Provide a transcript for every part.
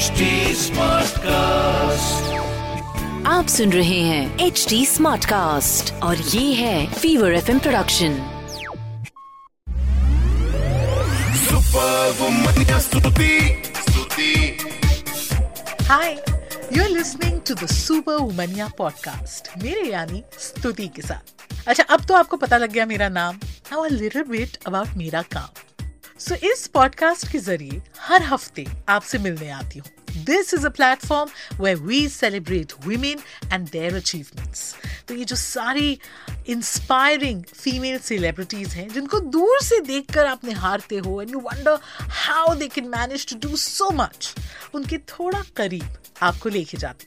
HD Smartcast. आप सुन रहे हैं एच डी स्मार्ट कास्ट और ये है Fever F production hi you are listening to the Super Womania podcast मेरे यानी स्तुति के साथ। अच्छा अब तो आपको पता लग गया मेरा नाम। Now a little bit about मेरा काम। सो इस पॉडकास्ट के ज़रिए हर हफ़्ते आपसे मिलने आती हूँ। This is a platform way we celebrate women and their achievements तो ये जो सारी इंस्पायरिंग फीमेल सेलिब्रिटीज हैं, जिनको दूर से देखकर आप निहारते हो and you wonder how they can manage to do so much उनके थोड़ा करीब आपको लेके जाती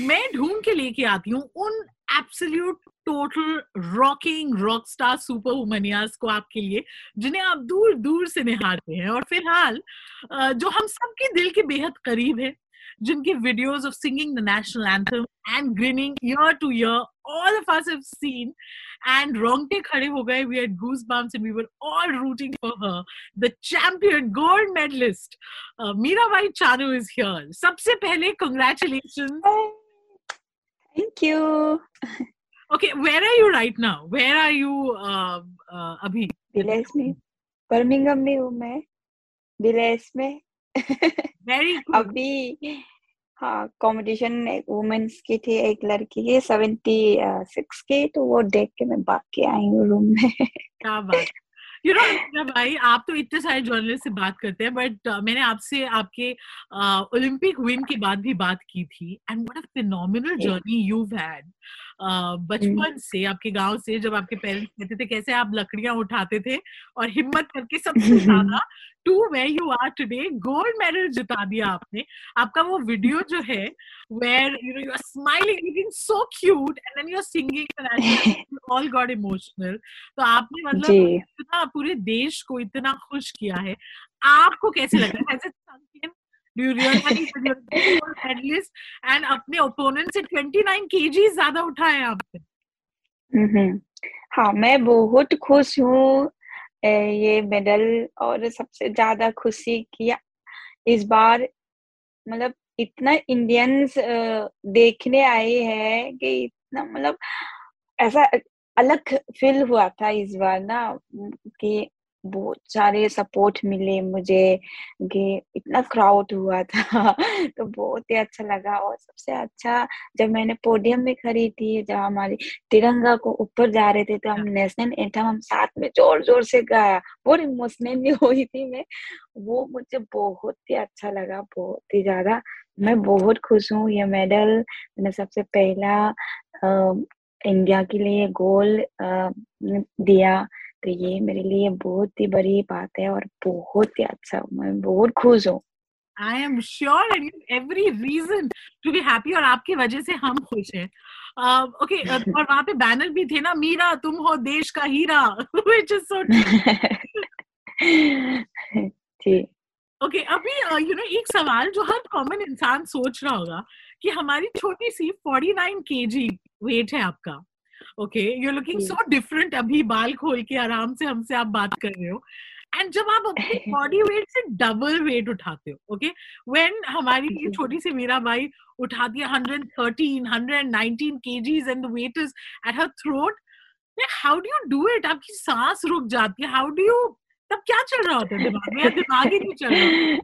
मैं ढूंढ के लेके आती हूँ उन absolute total rocking rock star Super Womanias को आपके लिए जिन्हें आप दूर दूर से निहारते हैं। और फ़िलहाल जो हम सबके दिल के बेहद करीब है जिनकी videos of singing the national anthem and grinning ear to ear all of us have seen and रोंगटे खड़े हो गए we had goosebumps and we were all rooting for her the champion gold medalist uh, Mirabai Chanu is here सबसे पहले congratulations Thank you. Okay, where are you right now? Where are you uh, uh, अभी? Village में Birmingham में हूँ मैं village में Very good. अभी हाँ कंपटीशन एक वुमेन्स की थी एक लड़की की सेवेंटी सिक्स की तो वो देख के मैं भाग के आई हूँ रूम में। क्या बात यू नो भाई आप तो इतने सारे जर्नलिस्ट से बात करते हैं बट uh, मैंने आपसे आपके ओलंपिक uh, विन के बाद भी बात की थी and what a phenomenal journey you had बचपन से आपके गाँव से जब आपके पेरेंट्स कहते थे कैसे आप लकड़ियाँ उठाते थे और हिम्मत करके सबसे ज़्यादा to way you are today gold medal जिता दिया आपने। आपका वो वीडियो जो है where you know you are smiling looking so cute and then you are singing all got emotional. तो आपने मतलब इतना पूरे देश को इतना खुश किया है। आपको कैसे लग रहा है? You're a gold medalist and अपने ओपोनेंट से 29 kg ज़्यादा उठाए आपने हाँ मैं बहुत खुश हूँ ये मेडल और सबसे ज़्यादा खुशी किया। इस बार मतलब इतना इंडियंस देखने आए हैं कि इतना मतलब ऐसा अलग फील हुआ था इस बार ना, कि बहुत सारे सपोर्ट मिले मुझे कि इतना क्राउड हुआ था तो बहुत ही अच्छा लगा। और सबसे अच्छा जब मैंने पोडियम में खड़ी थी जब हमारी तिरंगा को ऊपर जा रहे थे तो हम नेशनल एंथम हम साथ में ज़ोर ज़ोर से गाया। बहुत इमोशनली हुई थी मैं। वो मुझे बहुत ही अच्छा लगा बहुत ही ज़्यादा। मैं बहुत खुश हूँ ये मेडल मैंने सबसे पहला अ, इंडिया के लिए गोल दिया। तो ये मेरे लिए बहुत ही बड़ी बात है और बहुत ही अच्छा मैं बहुत खुश हूँ। I am sure and you have every reason to be happy और आपकी वजह से हम खुश हैं। ओके और वहाँ पे बैनर भी थे ना मीरा तुम हो देश का हीरा which is so ji. Okay अभी यू नो एक सवाल जो हर कॉमन इंसान सोच रहा होगा कि हमारी छोटी सी 49 केजी वेट है आपका। Okay you are looking so different अभी बाल खोल के आराम से हमसे आप बात कर रहे हो। एंड जब आप अपनी बॉडी वेट से डबल वेट उठाते हो ओके व्हेन हमारी ये छोटी सी मीरा बाई उठाती है 113 119 KGs and the weight is at her throat how do you do it आपकी सांस रुक जाती है। हाउ डू यू तब क्या चल रहा होता है? दिमाग में दिमाग ही नहीं चल रहा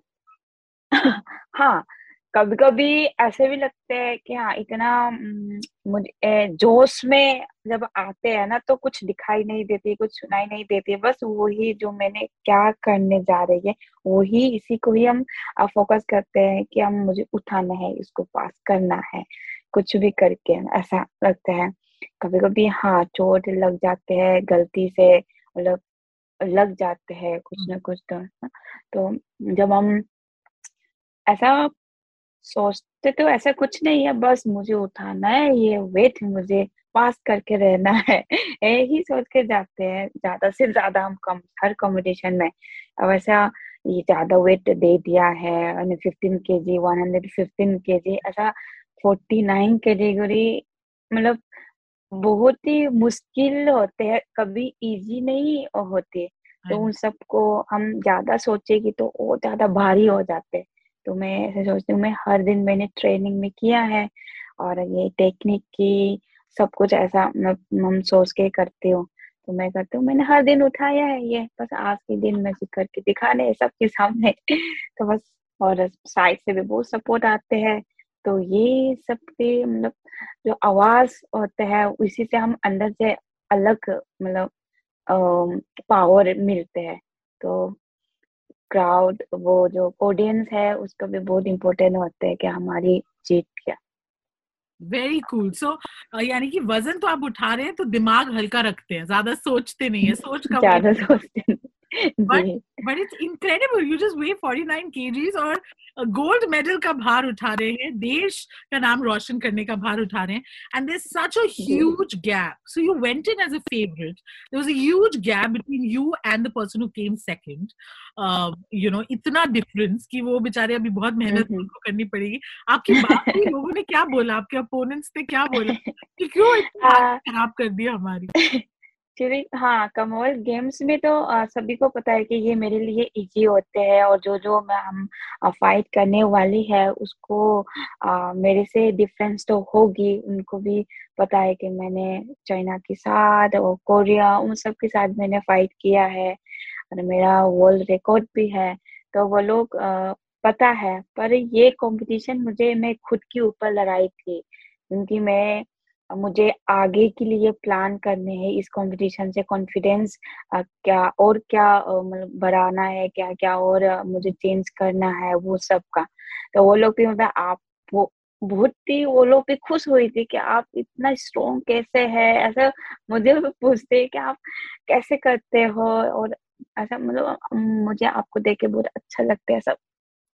हाँ कभी कभी ऐसे भी लगते हैं कि हाँ इतना हम्म, मुझे जोश में जब आते हैं ना तो कुछ दिखाई नहीं देती कुछ सुनाई नहीं देती बस वही जो मैंने क्या करने जा रही है वही इसी को ही हम फोकस करते हैं कि हम मुझे उठाना है इसको पास करना है कुछ भी करके ऐसा लगता है। कभी कभी हाँ चोट लग जाते हैं गलती से मतलब लग जाते हैं कुछ ना कुछ तो तो जब हम ऐसा सोचते तो ऐसा कुछ नहीं है बस मुझे उठाना है ये वेट मुझे पास करके रहना है। यही सोच के जाते हैं ज़्यादा से ज़्यादा हम कम हर कॉम्पिटिशन में। अब ऐसा ये ज़्यादा वेट दे दिया है फिफ्टीन के जी वन हंड्रेड फिफ्टीन के जी ऐसा फोर्टी नाइन कैटेगरी मतलब बहुत ही मुश्किल होते हैं कभी इजी नहीं होते। तो हाँ उन सबको हम ज़्यादा सोचेगी तो वो ज़्यादा भारी हो जाते तो मैं ऐसे सोचती हूँ मैं हर दिन मैंने ट्रेनिंग में किया है और ये टेक्निक की सब कुछ ऐसा हम सोच के करती हूँ। तो मैं करती हूँ, मैंने हर दिन उठाया है ये, बस आज के दिन में करके दिखाने सबके सामने। तो बस, और साइड से भी बहुत सपोर्ट आते हैं। तो ये सब के मतलब जो आवाज़ होता है, उसी से हम अंदर से अलग मतलब पावर मिलते हैं। तो क्राउड वो जो ऑडियंस है उसका भी बहुत इम्पोर्टेंट होता है कि हमारी जीत क्या। वेरी कूल सो यानी कि वज़न तो आप उठा रहे हैं तो दिमाग हल्का रखते हैं ज़्यादा सोचते नहीं है सोच का ज़्यादा सोचते नहीं। But but it's incredible you just weigh 49 kgs और गोल्ड मेडल का भार उठा रहे हैं देश का नाम रोशन करने का भार उठा रहे हैं and there such a huge gap so you went in as a favourite there was a huge gap between you and the person who came second you know इतना डिफरेंस कि वो बेचारे अभी बहुत मेहनत उनको करनी पड़ेगी। आपकी बात लोगों ने क्या बोला? आपके अपोनेंट्स ने क्या बोला? कि क्यों इतना खराब कर दिया हमारी? एक्चुअली हाँ कमोल गेम्स में तो आ, सभी को पता है कि ये मेरे लिए इजी होते हैं और जो जो मैं हम फाइट करने वाली है उसको आ, मेरे से डिफरेंस तो होगी। उनको भी पता है कि मैंने चाइना के साथ और कोरिया उन सब के साथ मैंने फाइट किया है और मेरा वर्ल्ड रिकॉर्ड भी है। तो वो लोग पता है पर ये कंपटीशन मुझे मैं खुद के ऊपर लड़ाई थी। क्योंकि मैं मुझे आगे के लिए प्लान करने हैं इस कंपटीशन से कॉन्फिडेंस क्या और क्या मतलब बढ़ाना है क्या क्या और मुझे चेंज करना है वो सब का। तो वो लोग भी मतलब आप वो, बहुत ही वो लोग भी खुश हुई थी कि आप इतना स्ट्रोंग कैसे है? ऐसा मुझे पूछते कि आप कैसे करते हो? और ऐसा मतलब मुझे आपको देख के बहुत अच्छा लगता है सब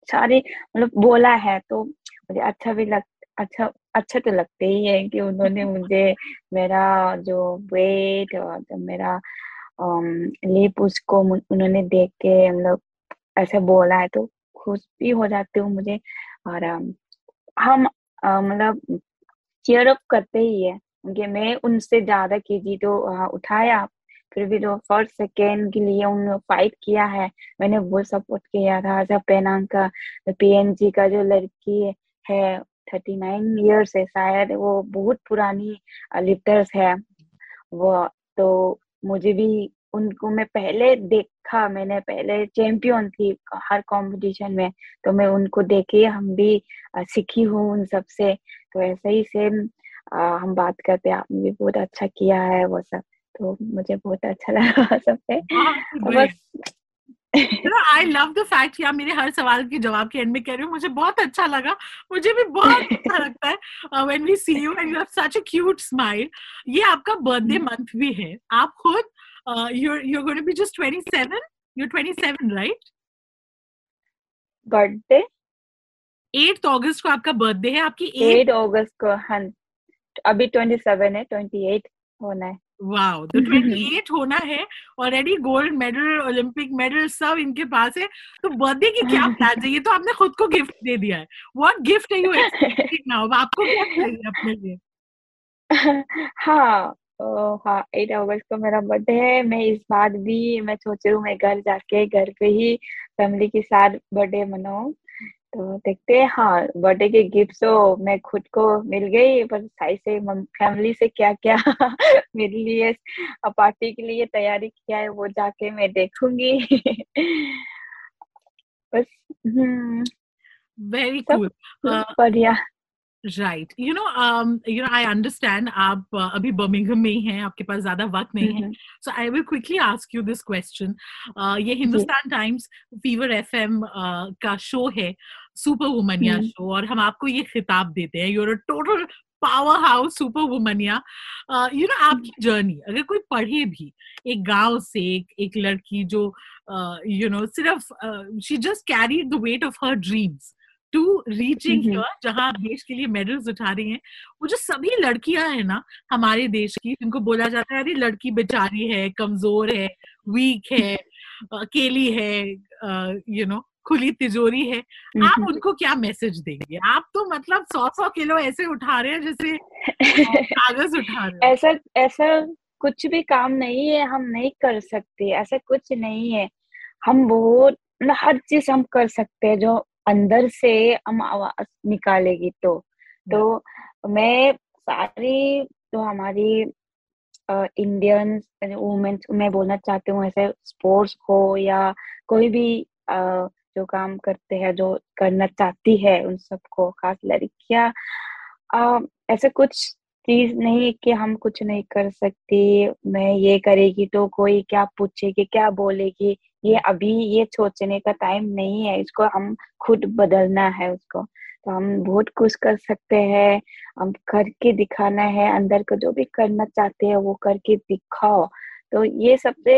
सारे मतलब बोला है तो मुझे अच्छा भी लग अच्छा अच्छा तो लगते ही है कि उन्होंने मुझे मेरा जो वेट और जो मेरा लिप उसको उन्होंने देख के मतलब ऐसे बोला है तो खुश भी हो जाती हूँ मुझे। और हम मतलब चेयर अप करते ही है क्योंकि मैं उनसे ज़्यादा केजी तो उठाया। फिर भी जो फ़र्स्ट सेकेंड के लिए उन्होंने फाइट किया है, मैंने वो सपोर्ट किया था। जब पेनांग का पीएनजी का जो लड़की है थर्टी नाइन ईयर्स है शायद वो बहुत पुरानी लिफ्टर्स है। वो तो मुझे भी उनको मैं पहले देखा मैंने पहले चैंपियन थी हर कंपटीशन में तो मैं उनको देखे हम भी सीखी हूँ उन सबसे। तो ऐसे ही सेम हम बात करते हैं आपने भी बहुत अच्छा किया है वो सब तो मुझे बहुत अच्छा लगा सब पे बस आई लव द फैक्ट कि आप मेरे हर सवाल के जवाब के एंड में कह रहे हो मुझे बहुत अच्छा लगा। मुझे भी बहुत अच्छा लगता है when we see you and you have such a cute smile ये आपका बर्थडे मंथ hmm. भी है। आप खुद you you going to be just 27 you 27 right birthday 8 अगस्त को आपका बर्थडे है। आपकी 8 अगस्त को हाँ। अभी 27 है 28 होना है। वाओ तो 28 होना है already gold medal Olympic medal सब इनके पास है। तो बर्थडे की क्या प्लान है ये तो आपने खुद को गिफ्ट दे दिया है। व्हाट गिफ्ट है यू एक्सपेक्टिंग नाउ आपको क्या चाहिए अपने लिए? हाँ हाँ एट अगस्त को मेरा बर्थडे है। मैं इस बार भी मैं सोच रही हूँ मैं घर जाके घर पे ही फैमिली के साथ बर्थडे मनाऊं। तो देखते हैं। हाँ बर्थडे के गिफ्ट तो मैं खुद को मिल गई पर साई से फैमिली से क्या क्या मेरे लिए पार्टी के लिए तैयारी किया है वो जाके मैं देखूँगी। बस वेरी कूल बढ़िया। Right you know you know I understand आप uh, अभी बर्मिंगम में ही हैं आपके पास ज़्यादा वक्त नहीं है। So I will quickly ask you this question ये हिंदुस्तान टाइम्स फीवर एफएम का शो है। सुपर वुमनिया शो और हम आपको ये खिताब देते हैं। You're a total powerhouse Super Womania you know आपकी जर्नी अगर कोई पढ़े भी एक गाँव से एक एक लड़की जो यू नो सिर्फ़ she just carry the weight of her dreams to reaching here जहाँ देश के लिए मेडल्स उठा रही हैं। वो जो सभी लड़कियाँ हैं ना हमारे देश की जिनको बोला जाता है अरे लड़की बेचारी है कमज़ोर है वीक है अकेली है यू नो खुली तिजोरी है आप उनको क्या मैसेज देंगे? आप तो मतलब सौ सौ किलो ऐसे उठा रहे हैं जैसे कागज़ उठा रहे हैं। ऐसा ऐसा कुछ भी काम नहीं है हम नहीं कर सकते ऐसा कुछ नहीं है। हम बहुत मतलब हर चीज़ हम कर सकते हैं जो अंदर से हम आवाज़ निकालेगी तो। तो मैं सारी तो हमारी इंडियन वुमेन्स मैं बोलना चाहती हूँ ऐसे स्पोर्ट्स को या कोई भी uh, जो काम करते हैं, जो करना चाहती है, उन सबको खास लड़कियाँ ऐसे कुछ चीज़ नहीं कि हम कुछ नहीं कर सकती, मैं ये करेगी तो कोई क्या पूछेगी, क्या बोलेगी, ये अभी ये सोचने का टाइम नहीं है, इसको हम खुद बदलना है उसको। तो हम बहुत कुछ कर सकते हैं, हम करके दिखाना है, अंदर का जो भी करना चाहते हैं वो करके दिखाओ। तो ये सबसे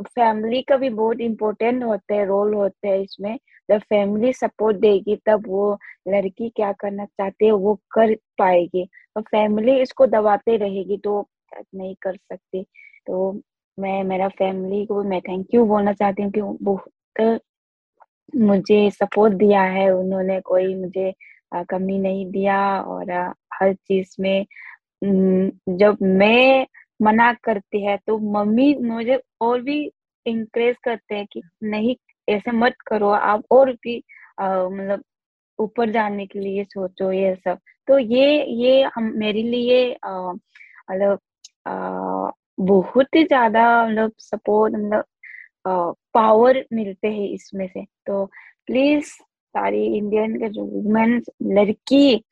फैमिली का भी बहुत इम्पोर्टेंट होता है रोल होता है इसमें। जब फैमिली सपोर्ट देगी, तब वो लड़की क्या करना चाहती है, वो कर पाएगी। और फैमिली इसको दबाते रहेगी तो नहीं कर सकती। तो मैं, मेरा फैमिली को मैं थैंक यू बोलना चाहती हूँ कि बहुत मुझे सपोर्ट दिया है। उन्होंने कोई मुझे कमी नहीं दिया और हर चीज़ में जब मैं मना करती है तो मम्मी मुझे और भी इंकरेज करते हैं कि नहीं, ऐसे मत करो, आप और भी मतलब ऊपर जाने के लिए सोचो ये सब। तो ये ये हम, मेरे लिए मतलब बहुत ही ज़्यादा मतलब सपोर्ट मतलब पावर मिलते हैं इसमें से। तो प्लीज़ सारी इंडियन के जो वुमेन लड़की,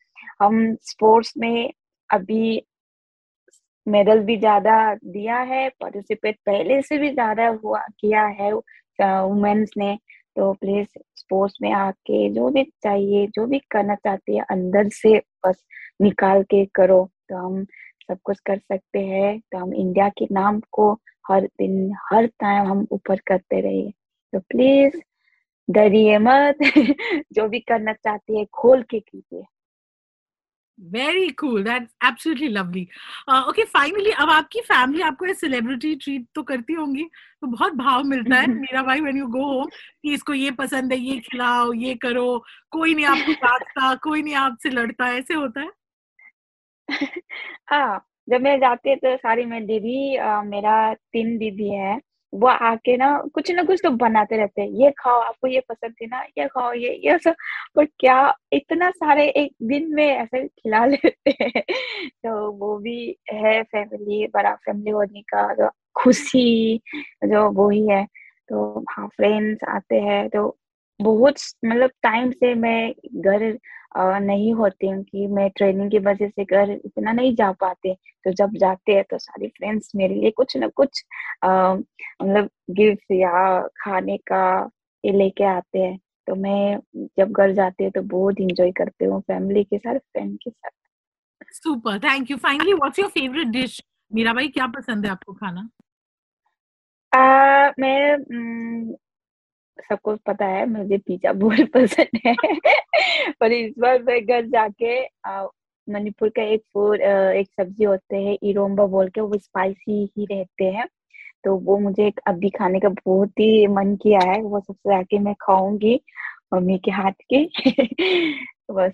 हम स्पोर्ट्स में अभी मेडल भी ज़्यादा दिया है पार्टिसिपेट पहले से भी ज़्यादा हुआ, किया है वुमेन्स ने। तो प्लीज़ स्पोर्ट्स में आके जो भी चाहिए, जो भी करना चाहती है, अंदर से बस निकाल के करो। तो हम सब कुछ कर सकते हैं। तो हम इंडिया के नाम को हर दिन, हर टाइम हम ऊपर करते रहिए। तो प्लीज़ डरिए मत। जो भी करना चाहती है, खोल के कीजिए। Very cool that absolutely lovely okay finally अब आपकी फैमिली आपको ये सेलिब्रिटी ट्रीट तो करती होंगी तो बहुत भाव मिलता है मेरा भाई व्हेन यू गो होम कि इसको ये पसंद है ये खिलाओ ये करो कोई नहीं आपको काटता कोई नहीं आपसे लड़ता ऐसे होता है? हाँ जब मैं जाती है तो सारी मैं दीदी मेरा तीन दीदी है। वो आके ना कुछ ना कुछ तो बनाते रहते हैं। ये खाओ, आपको ये पसंद थी ना, ये खाओ, ये ये सब। पर क्या इतना सारे एक दिन में ऐसे खिला लेते हैं? तो वो भी है फैमिली बड़ा फैमिली होने का जो खुशी, जो वो ही है। तो हाँ फ्रेंड्स आते हैं तो बहुत मतलब टाइम से मैं घर नहीं होती हूँ कि मैं ट्रेनिंग की वजह से घर इतना नहीं जा पाते। तो जब जाते हैं तो सारी फ्रेंड्स मेरे लिए कुछ ना कुछ मतलब गिफ्ट या खाने का ये लेके आते हैं। तो मैं जब घर जाती है तो बहुत इंजॉय करते हूँ फैमिली के साथ फ्रेंड के साथ। Super thank you finally what's your favourite dish Meera भाई क्या पसंद है आपको खाना? आ, मैं सबको पता है, मुझे पिज्जा बहुत पसंद है। पर इस बार मैं घर जाके मणिपुर का एक फ़ूड एक सब्ज़ी होते हैं इरोम्बा बोल के, वो स्पाइसी ही रहते हैं। तो वो मुझे अभी खाने का बहुत ही मन किया है, वो सबसे आके मैं खाऊँगी मम्मी के हाथ के। बस,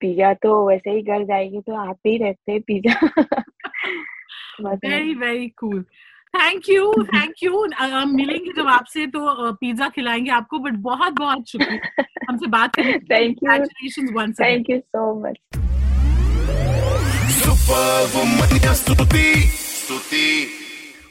पिज्जा तो वैसे ही घर जाएगी तो आते ही रहते हैं pizza. Very very cool thank you thank you हम मिलेंगे जब आपसे तो पिज्जा खिलाएँगे आपको बट बहुत बहुत शुक्रिया। हमसे बात करें thank you thank you so much super woman Stuti Stuti